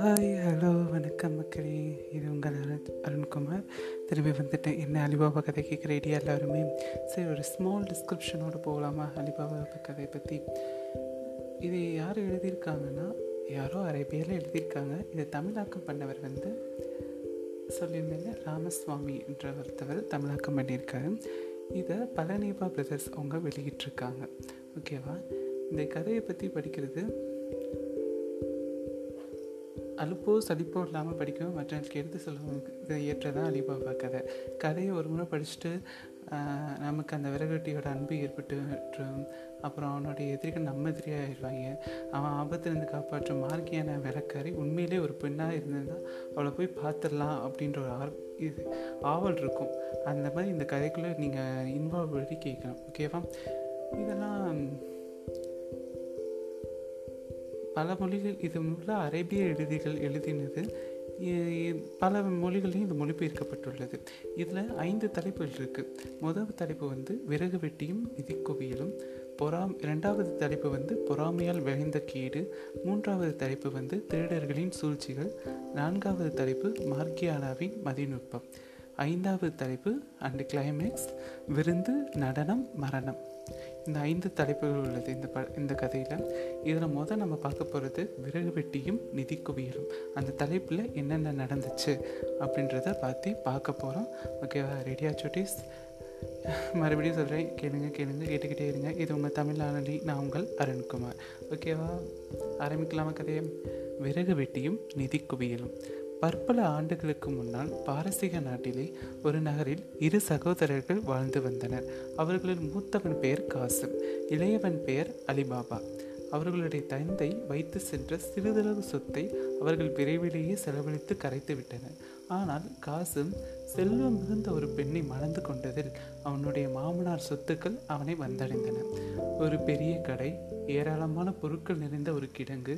Hi hello வணக்கம் மக்களே. இது உங்கள் அருண் அருண்குமார். திரும்பி வந்துட்டு என்ன அலிபாபா கதை கேட்குற ஐடியா எல்லாருமே? சரி ஒரு ஸ்மால் டிஸ்கிரிப்ஷனோடு போகலாமா அலிபாபா கதை பற்றி இது யார் எழுதியிருக்காங்கன்னா யாரோ அரேபியாவில் எழுதியிருக்காங்க. இதை தமிழாக்கம் பண்ணவர் வந்து சொல்லியிருந்தேங்க ராமசுவாமி என்ற ஒருத்தவர் தமிழாக்கம் பண்ணியிருக்காரு. இதை பழனிபா பிரதர்ஸ் அவங்க வெளியிட்டிருக்காங்க. ஓகேவா இந்த கதையை பற்றி படிக்கிறது அலுப்போ சலிப்போ இல்லாமல் படிக்கவும் மற்றவர்களுக்கு எடுத்து சொல்லவும் ஏற்றதான் அலிபாபா கதை கதையை ஒரு முறை படிச்சுட்டு நமக்கு அந்த விறகுட்டியோட அன்பு ஏற்பட்டு அப்புறம் அவனுடைய எதிரிகள் நம்ம எதிரியாகிடுவாங்க அவன் ஆபத்துலேருந்து காப்பாற்றும் மார்க்கியான விளக்காரி உண்மையிலே ஒரு பெண்ணாக இருந்திருந்தால் அவளை போய் பார்த்துடலாம் அப்படின்ற ஒரு ஆர் இது ஆவல் இருக்கும். அந்த மாதிரி இந்த கதைக்குள்ளே நீங்கள் இன்வால்வ் பண்ணி கேட்கணும். ஓகேவா இதெல்லாம் பல மொழிகள் இது உள்ள அரேபிய எழுதிகள் எழுதினது. பல மொழிகளையும் இது மொழிபெயர்க்கப்பட்டுள்ளது. இதில் ஐந்து தலைப்புகள் இருக்குது முதல் தலைப்பு வந்து விறகு வெட்டியும் விதிக்குவியலும். பொறாம் இரண்டாவது தலைப்பு வந்து பொறாமையால் விளைந்த கீடு. மூன்றாவது தலைப்பு வந்து திருடர்களின் சூழ்ச்சிகள். நான்காவது தலைப்பு மார்கியானாவின் மதிநுட்பம். ஐந்தாவது தலைப்பு அண்டு கிளைமேக்ஸ் விருந்து நடனம் மரணம். இந்த ஐந்து தலைப்புகள் உள்ளது இந்த ப இந்த கதையில். இதில் மொதல் நம்ம பார்க்க போகிறது விறகு வெட்டியும் நிதி குவியலும். அந்த தலைப்பில் என்னென்ன நடந்துச்சு அப்படின்றத பார்த்து பார்க்க போகிறோம் ஓகேவா ரெடியா சுட்டீஸ்? மறுபடியும் சொல்கிறேன் கேளுங்க கேளுங்க. கேட்டுக்கிட்டே இருங்க. இது உங்கள் தமிழ் ஆனலி நான் உங்கள் அருண்குமார். ஓகேவா ஆரம்பிக்கலாமா கதையை? விறகு வெட்டியும் நிதி குவியலும். பற்பல ஆண்டுகளுக்கு முன்னால் பாரசீக நாட்டிலே ஒரு நகரில் இரு சகோதரர்கள் வாழ்ந்து வந்தனர். அவர்களில் மூத்தவன் பெயர் காசிம் இளையவன் பெயர் அலிபாபா. அவர்களுடைய தந்தை வைத்து சென்ற சிறிதளவு சொத்தை அவர்கள் விரைவிலேயே செலவழித்து கரைத்து விட்டனர். ஆனால் காசும் செல்வம் மிகுந்த ஒரு பெண்ணை மணந்து கொண்டதில் அவனுடைய மாமனார் சொத்துக்கள் அவனை வந்தடைந்தன. ஒரு பெரிய கடை ஏராளமான பொருட்கள் நிறைந்த ஒரு கிடங்கு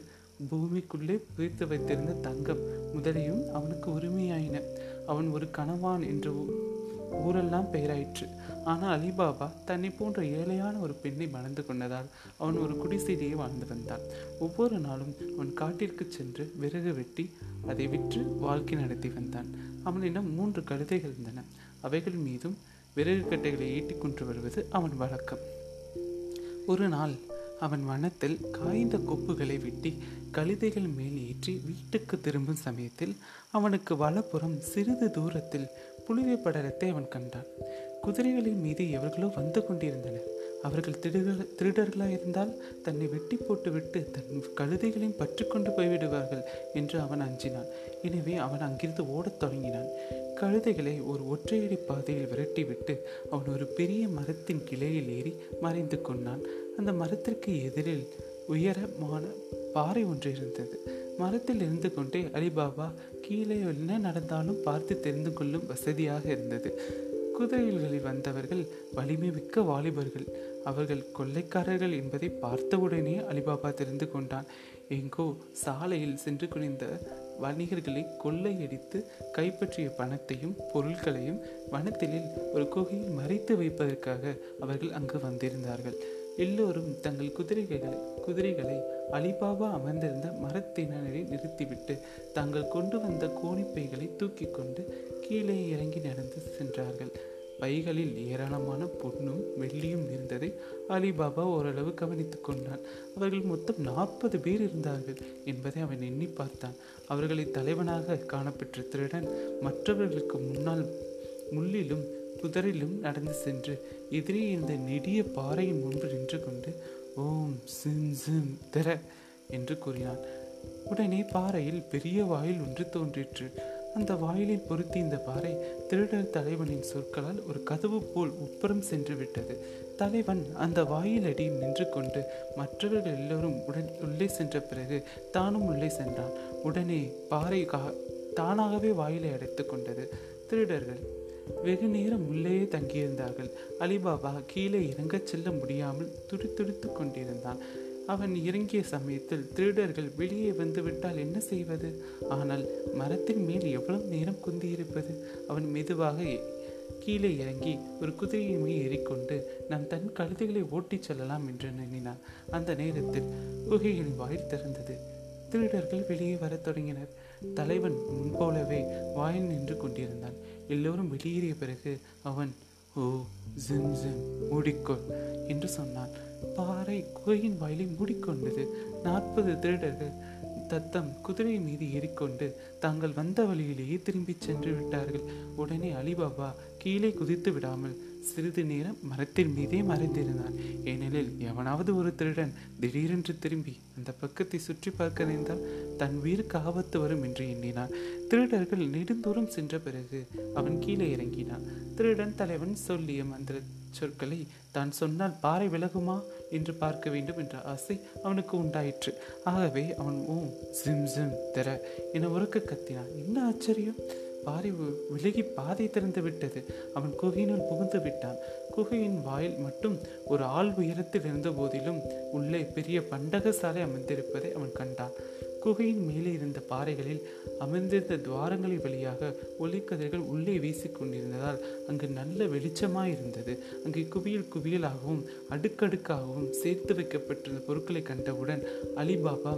பூமிக்குள்ளே புதைத்து வைத்திருந்த தங்கம் முதலையும் அவனுக்கு உரிமையாயின. அவன் ஒரு கணவான் என்று ஊரெல்லாம் பெயராயிற்று. ஆனால் அலிபாபா தன்னை போன்ற ஏழையான ஒரு பெண்ணை மணந்து கொண்டதால் அவன் ஒரு குடிசையிலேயே வாழ்ந்து வந்தான். ஒவ்வொரு நாளும் அவன் காட்டிற்கு சென்று விறகு வெட்டி அதை விற்று வாழ்க்கை நடத்தி வந்தான். அவனிடம் மூன்று கழுதைகள் இருந்தன. அவைகள் மீதும் விறகு கட்டைகளை ஈட்டிக் கொண்டு வருவது அவன் வழக்கம். ஒரு நாள் அவன் வனத்தில் காய்ந்த கொப்புகளை வெட்டி கழுதைகள் மேல் ஏற்றி வீட்டுக்கு திரும்பும் சமயத்தில் அவனுக்கு வலப்புறம் சிறிது தூரத்தில் புழுவை படலத்தை அவன் கண்டான். குதிரைகளின் மீது எவர்களோ வந்து கொண்டிருந்தனர். அவர்கள் திருடர்கள் திருடர்களாக இருந்தால் தன்னை வெட்டி போட்டுவிட்டு தன் கழுதைகளையும் பற்றி கொண்டு போய்விடுவார்கள் என்று அவன் அஞ்சினான். எனவே அவன் அங்கிருந்து ஓடத் தொடங்கினான். கழுதைகளை ஒரு ஒற்றையடி பாதையில் விரட்டிவிட்டு அவன் ஒரு பெரிய மரத்தின் கிளையில் ஏறி மறைந்து கொண்டான். அந்த மரத்திற்கு எதிரில் உயரமான பாறை ஒன்று இருந்தது. மரத்தில் இருந்து கொண்டே அலிபாபா கீழே என்ன நடந்தாலும் பார்த்து தெரிந்து கொள்ளும் வசதியாக இருந்தது. குதிரைகளில் வந்தவர்கள் வலிமை மிக்க வாலிபர்கள். அவர்கள் கொள்ளைக்காரர்கள் என்பதை பார்த்தவுடனே அலிபாபா தெரிந்து கொண்டான். எங்கோ சாலையில் சென்று குனிந்த வணிகர்களை கொள்ளையடித்து கைப்பற்றிய பணத்தையும் பொருட்களையும் வனத்திலில் ஒரு குகையில் மறைத்து வைப்பதற்காக அவர்கள் அங்கு வந்திருந்தார்கள். எல்லோரும் தங்கள் குதிரைகளை குதிரைகளை அலிபாபா அமர்ந்திருந்த மரத்தினரை நிறுத்திவிட்டு தாங்கள் கொண்டு வந்த கோணிப்பைகளை தூக்கி கொண்டு கீழே இறங்கி நடந்து சென்றார்கள். பைகளில் ஏராளமான பொண்ணும் வெள்ளியும் இருந்ததை அலிபாபா ஓரளவு கவனித்துக் கொண்டான். அவர்கள் மொத்தம் நாற்பது பேர் இருந்தார்கள் என்பதை அவன் எண்ணி பார்த்தான். அவர்களை தலைவனாக காணப்பெற்ற திருடன் மற்றவர்களுக்கு முன்னால் முள்ளிலும் புதரிலும் நடந்து சென்று எதிரே இருந்த நெடிய பாறையின் முன்பு நின்று கொண்டு ஓம் சிம் சிம் தெர என்று கூறினான். உடனே பாறையில் பெரிய வாயில் ஒன்று தோன்றிற்று. அந்த வாயிலில் பொருத்தி இந்த பாறை திருடர் தலைவனின் சொற்களால் ஒரு கதவு போல் உட்புறம் சென்று விட்டது. தலைவன் அந்த வாயிலடி நின்று கொண்டு மற்றவர்கள் எல்லோரும் உடன் உள்ளே சென்ற பிறகு தானும் உள்ளே சென்றான். உடனே பாறை கா தானாகவே வாயிலை அடைத்து கொண்டது. திருடர்கள் வெகு நேரம் உள்ளேயே தங்கியிருந்தார்கள். அலிபாபா கீழே இறங்கச் செல்ல முடியாமல் துடித்துடித்து கொண்டிருந்தான். அவன் இறங்கிய சமயத்தில் திருடர்கள் வெளியே வந்துவிட்டால் என்ன செய்வது? ஆனால் மரத்தின் மேல் எவ்வளவு நேரம் குந்தியிருப்பது? அவன் மெதுவாக கீழே இறங்கி ஒரு குதிரையை ஏறிக்கொண்டு நம் தன் கழுதைகளை ஓட்டிச் செல்லலாம் என்று எண்ணினான். அந்த நேரத்தில் குகையின் வாயில் திறந்தது. திருடர்கள் வெளியே வரத் தொடங்கினர். தலைவன் முன்போலவே வாயில் நின்று கொண்டிருந்தான். எல்லோரும் வெளியேறிய பிறகு அவன் ஓ ஜிம் ஜிம் மூடிக்கொள் என்று சொன்னான். பாறை குகையின் வாயிலை மூடிக்கொண்டது. நாற்பது திருடர்கள் தத்தம் குதிரை மீது ஏறிக்கொண்டு தாங்கள் வந்த வழியிலேயே திரும்பிச் சென்று விட்டார்கள். உடனே அலிபாபா கீழே குதித்து விடாமல் சிறிது நேரம் மரத்தின் மீதே மறைந்திருந்தான். ஏனெனில் எவனாவது ஒரு திருடன் திடீரென்று திரும்பி அந்த பக்கத்தை சுற்றி பார்க்க நினைந்தால் தன் உயிருக்கு ஆபத்து வரும் என்று எண்ணினான். திருடர்கள் நெடுந்தூரம் சென்ற பிறகு அவன் கீழே இறங்கினான். திருடன் தலைவன் சொல்லிய மந்திர சொற்களை தான் சொன்னால் பாறை விலகுமா என்று பார்க்க வேண்டும் என்ற ஆசை அவனுக்கு உண்டாயிற்று. ஆகவே அவன் ஓ ஜிம் ஜிம் தெர என உறக்க கத்தினான். என்ன ஆச்சரியம்? பாறை விலகி பாதை திறந்து விட்டது. அவன் குகையினுள் புகுந்து விட்டான். குகையின் வாயில் மட்டும் ஒரு ஆள் உயரத்தில் இருந்த போதிலும் உள்ளே பெரிய பண்டக சாலை அமைந்திருப்பதை அவன் கண்டான். குகையின் மேலே இருந்த பாறைகளில் அமர்ந்திருந்த துவாரங்களை வழியாக ஒளிக்கதிர்கள் உள்ளே வீசிக்கொண்டிருந்ததால் அங்கு நல்ல வெளிச்சமாயிருந்தது. அங்கே குவியல் குவியலாகவும் அடுக்கடுக்காகவும் சேர்த்து வைக்கப்பட்டிருந்த பொருட்களை கண்டவுடன் அலிபாபா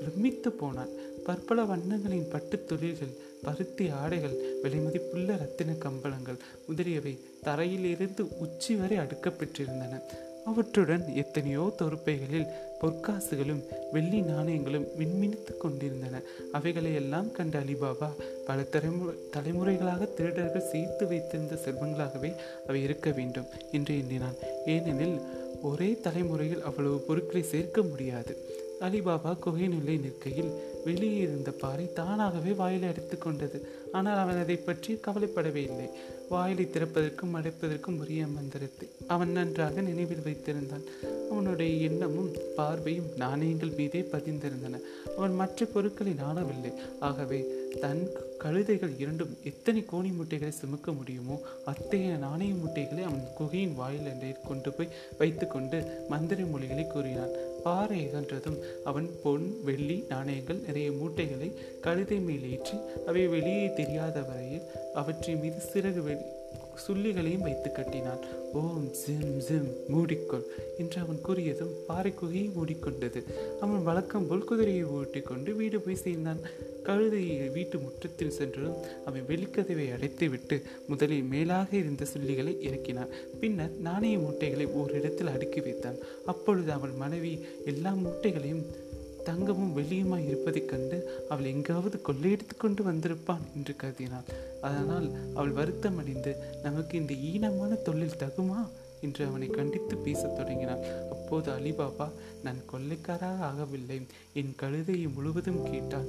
பிரமித்து போனான். பற்பல வண்ணங்களின் பட்டுத் தொழில்கள் பருத்தி ஆடைகள் விலைமதிப்புள்ள ரத்தின கம்பளங்கள் முதலியவை தரையிலிருந்து உச்சி வரை அடுக்கப்பெற்றிருந்தன. அவற்றுடன் எத்தனையோ தொறுப்பைகளில் பொற்காசுகளும் வெள்ளி நாணயங்களும் விண்மினித்து கொண்டிருந்தன. அவைகளையெல்லாம் கண்ட அலிபாபா பல தலைமுறை தலைமுறைகளாக திருடர்கள் சேர்த்து வைத்திருந்த செல்வங்களாகவே அவை இருக்க வேண்டும் என்று எண்ணினான். ஏனெனில் ஒரே தலைமுறையில் அவ்வளவு பொருட்களை சேர்க்க முடியாது. அலிபாபா குகையினுள்ளே நிற்கையில் வெளியே இருந்த பாறை தானாகவே வாயிலை அடைத்து கொண்டது. ஆனால் அவன் அதை பற்றி கவலைப்படவே இல்லை. வாயிலை திறப்பதற்கும் அடைப்பதற்கும் உரிய மந்திரத்தை அவன் நன்றாக நினைவில் வைத்திருந்தான். அவனுடைய எண்ணமும் பார்வையும் நாணயங்கள் மீதே பதிந்திருந்தன. அவன் மற்ற பொருட்களை நாணவில்லை ஆகவே தன் கழுதைகள் இரண்டும் எத்தனை கோணி முட்டைகளை சுமக்க முடியுமோ அத்தகைய நாணய முட்டைகளை அவன் குகையின் வாயில் என்றே கொண்டு போய் வைத்துக்கொண்டு மந்திர மொழிகளை கூறினான். பாறை அகன்றதும் அவன் பொன் வெள்ளி நாணயங்கள் நிறைய மூட்டைகளை கழுதை மேல் ஏற்றி அவை வெளியே தெரியாத வரையில் அவற்றின் மீது சிறகு வெளி சுள்ளிகளையும் வைத்து கட்டினான். ஓம் ஜிம் ஜிம் மூடிக்கொள். என்று அவன் கூறியதும் பாறை குகையை மூடிக்கொண்டது. அவன் வழக்கம் போல் குதிரையை ஓட்டிக்கொண்டு வீடு போய் சேர்ந்தான். கழுதையை வீட்டு முற்றத்தில் சென்றதும் அவன் வெளிக்கதவை அடைத்துவிட்டு முதலில் மேலாக இருந்த சுள்ளிகளை இறக்கினான். பின்னர் நாணய மூட்டைகளை ஓரிடத்தில் அடுக்கி வைத்தான். அப்பொழுது அவன் மனைவி எல்லா மூட்டைகளையும் தங்கமும் வெளியுமாய் இருப்பதைக் கண்டு அவள் எங்காவது கொள்ளையடித்து கொண்டு வந்திருப்பான் என்று கருதினாள். அதனால் அவள் வருத்தமடைந்து நமக்கு இந்த ஈனமான தொழில் தகுமா? என்று அவனை கண்டித்து பேசத் தொடங்கினாள். அப்போது அலிபாபா நான் கொள்ளைக்காராக ஆகவில்லை. என் கழுதையை முழுவதும் கேட்டால்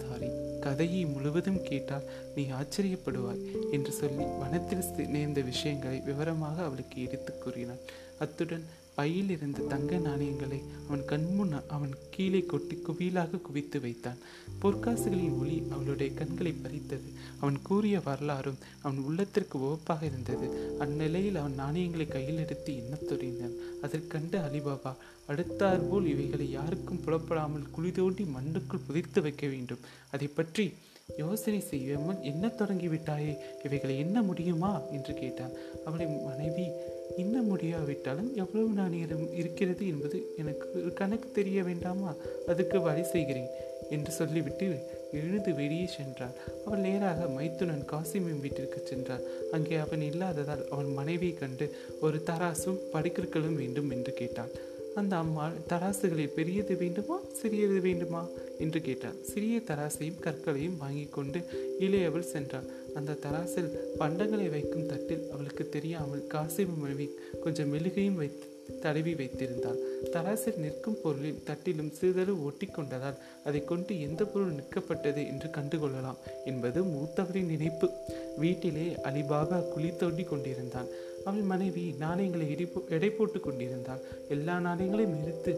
சாரி கதையை முழுவதும் கேட்டால் நீ ஆச்சரியப்படுவாய் என்று சொல்லி வனத்தில் நேர்ந்த விஷயங்களை விவரமாக அவளுக்கு எடுத்து கூறினாள். அத்துடன் பையில் இருந்த தங்க நாணயங்களை அவன் கண்முன் அவன் கீழே கொட்டி குவியலாக குவித்து வைத்தான். பொற்காசுகளின் ஒளி அவளுடைய கண்களை பறித்தது. அவன் கூறிய வரலாறும் அவன் உள்ளத்திற்கு உவப்பாக இருந்தது. அந்நிலையில் அவன் நாணயங்களை கையில் எடுத்து எண்ணத் தொடங்கினான் அதற்கண்டு அலிபாபா அடுத்தாற்போல் இவைகளை யாருக்கும் புலப்படாமல் குழி தோண்டி மண்ணுக்குள் புதைத்து வைக்க வேண்டும். அதை பற்றி யோசனை செய்யாமல் என்ன தொடங்கிவிட்டாயே இவைகளை என்ன முடியுமா? என்று கேட்டான். அவளை மனைவி இன்ன முடியாவிட்டாலும் எவ்வளவு நாணயம் இருக்கிறது என்பது எனக்கு ஒரு கணக்கு தெரிய வேண்டாமா? அதுக்கு வழி செய்கிறேன் என்று சொல்லிவிட்டு எழுந்து வெளியே சென்றார் அவள் நேராக மைத்துனன் காசிமின் வீட்டிற்கு சென்றார் அங்கே அவன் இல்லாததால் அவன் மனைவியை கண்டு ஒரு தராசும் படிக்கற்களும் வேண்டும் என்று கேட்டாள். அந்த அம்மாள் தராசுகளில் பெரியது வேண்டுமா சிறியது வேண்டுமா? என்று கேட்டாள். சிறிய தராசையும் கற்களையும் வாங்கி கொண்டு இளையவள் சென்றாள். அந்த தராசில் பண்டங்களை வைக்கும் தட்டில் அவளுக்கு தெரியாமல் காசிம மனைவி கொஞ்சம் மெழுகையும் வைத்து தடவி வைத்திருந்தாள். தராசில் நிற்கும் பொருளில் தட்டிலும் சிறிதளவு ஒட்டி கொண்டதால் அதை கொண்டு எந்த பொருள் நிற்கப்பட்டது என்று கண்டுகொள்ளலாம் என்பது மூத்தவரின் நினைப்பு. வீட்டிலே அலிபாபா குழி தோண்டி கொண்டிருந்தான். அவள் மனைவி நாணயங்களை எடை எடை போட்டு கொண்டிருந்தாள். எல்லா நாணயங்களையும் நிறுத்து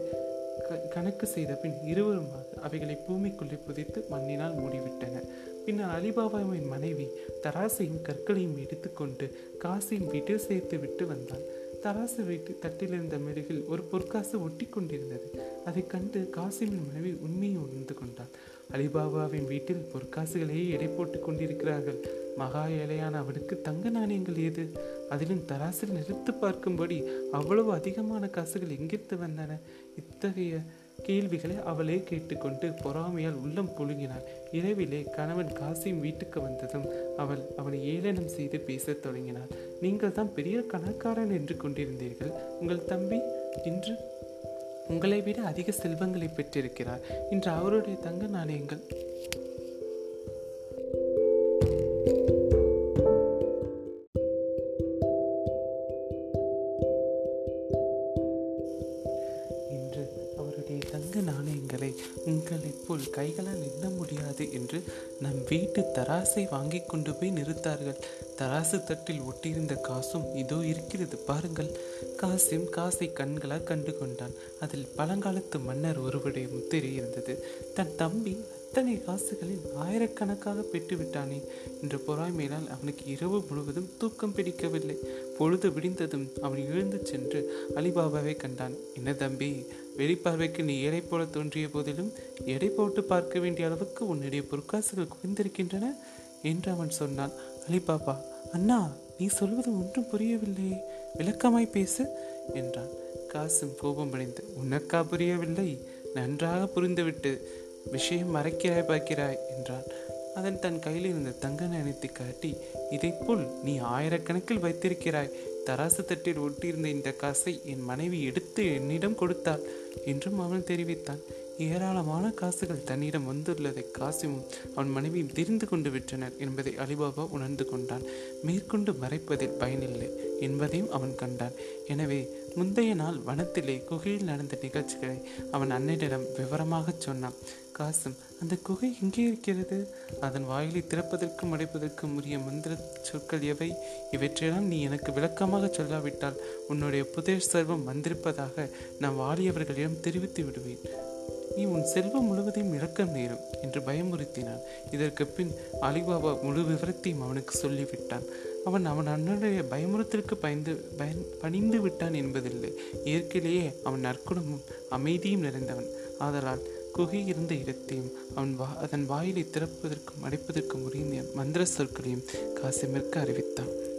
கணக்கு செய்த பின் இருவருமாக அவைகளை பூமிக்குள்ளே புதைத்து மண்ணினால் மூடிவிட்டனர். பின்னர் அலிபாபாவின் மனைவி தராசையும் கற்களையும் எடுத்துக்கொண்டு காசியின் வீட்டில் சேர்த்து விட்டு வந்தாள். தராசு வீட்டு தட்டிலிருந்த மெருகில் ஒரு பொற்காசு ஒட்டி கொண்டிருந்தது அதை கண்டு காசிமின் மனைவி உண்மையை உணர்ந்து கொண்டாள். அலிபாபாவின் வீட்டில் பொற்காசுகளையே எடை போட்டுக் கொண்டிருக்கிறார்கள். மகா ஏழையான அவனுக்கு தங்க நாணயங்கள் ஏது? அதிலும் தராசில் நிறுத்து பார்க்கும்படி அவ்வளவு அதிகமான காசுகள் எங்கிருந்து வந்தன? இத்தகைய கேள்விகளை அவளே கேட்டுக்கொண்டு பொறாமையால் உள்ளம் புழுங்கினாள். இரவிலே கணவன் காசிம் வீட்டுக்கு வந்ததும் அவள் அவனை ஏளனம் செய்து பேசத் தொடங்கினாள். நீங்கள் தான் பெரிய கணக்காரன் என்று கொண்டிருந்தீர்கள். உங்கள் தம்பி இன்று உங்களை விட அதிக செல்வங்களை பெற்றிருக்கிறார். இன்று அவருடைய தங்க நாணயங்கள் நாணயங்களை உங்களைப் போல் கைகளால் எண்ண முடியாது என்று நம் வீட்டு தராசை வாங்கி கொண்டு போய் நிறுத்தார்கள். தராசு தட்டில் ஒட்டியிருந்த காசும் இதோ இருக்கிறது பாருங்கள். காசிம் காசை கண்களால் கண்டு கொண்டான். அதில் பழங்காலத்து மன்னர் ஒருவருடைய முத்திரை இருந்தது தன் தம்பி அத்தனை காசுகளில் ஆயிரக்கணக்காக பெற்றுவிட்டானே என்ற பொறாமையினால் அவனுக்கு இரவு முழுவதும் தூக்கம் பிடிக்கவில்லை. பொழுது விடிந்ததும் அவன் எழுந்து சென்று அலிபாபாவை கண்டான். என்ன தம்பி வெளிப்பார்வைக்கு நீ ஏழை போல தோன்றிய போதிலும் எடை போட்டு பார்க்க வேண்டிய அளவுக்கு உன்னுடைய பொற்காசுகள் குவிந்திருக்கின்றன என்று அவன் சொன்னான். அலிபாபா அண்ணா நீ சொல்வது ஒன்றும் புரியவில்லை. விளக்கமாய் பேசு என்றான். காசும் கோபமடைந்து உனக்கா புரியவில்லை? நன்றாக புரிந்துவிட்டு விஷயம் மறைக்கிறாய் பார்க்கிறாய் என்றான். அதன் தன் கையில் இருந்த தங்க நாணயத்தை காட்டி இதைப்போல் நீ ஆயிரக்கணக்கில் வைத்திருக்கிறாய். தராசு தட்டில் ஒட்டியிருந்த இந்த காசை என் மனைவி எடுத்து என்னிடம் கொடுத்தாள். என்றும் அவன் தெரிவித்தான். ஏராளமான காசுகள் தன்னிடம் வந்துள்ளதை காசிமும் அவன் மனைவியும் தெரிந்து கொண்டு விட்டனர் என்பதை அலிபாபா உணர்ந்து கொண்டான். மேற்கொண்டு மறைப்பதில் பயனில்லை என்பதையும் அவன் கண்டான். எனவே முந்தைய நாள் வனத்திலே குகையில் நடந்த நிகழ்ச்சிகளை அவன் அண்ணனிடம் விவரமாகச் சொன்னான். காசும் அந்த குகை எங்கே இருக்கிறது? அதன் வாயிலை திறப்பதற்கும் அடைப்பதற்கும் உரிய மந்திர சொற்கள் எவை? இவற்றையெல்லாம் நீ எனக்கு விளக்கமாக சொல்லாவிட்டால் உன்னுடைய புதர் செல்வம் வந்திருப்பதாக நான் வாலியவர்களிடம் தெரிவித்து விடுவேன். நீ உன் செல்வம் முழுவதையும் இழக்க நேரும் என்று பயமுறுத்தினான். இதற்கு பின் அலிபாபா முழு விவரத்தையும் அவனுக்கு சொல்லிவிட்டான். அவன் அவன் அண்ணனுடைய பயமுறுத்தலுக்கு பயந்து பயன் பணிந்து விட்டான் என்பதில்லை. இயற்கையிலேயே அவன் நற்குணமும் அமைதியும் நிறைந்தவன். ஆதலால் குகை இருந்த இடத்தையும் அவன் வா அதன் வாயிலை திறப்பதற்கும் அடைப்பதற்கும் உரிய மந்திர சொற்களையும் காசிமிற்கு அறிவித்தான்.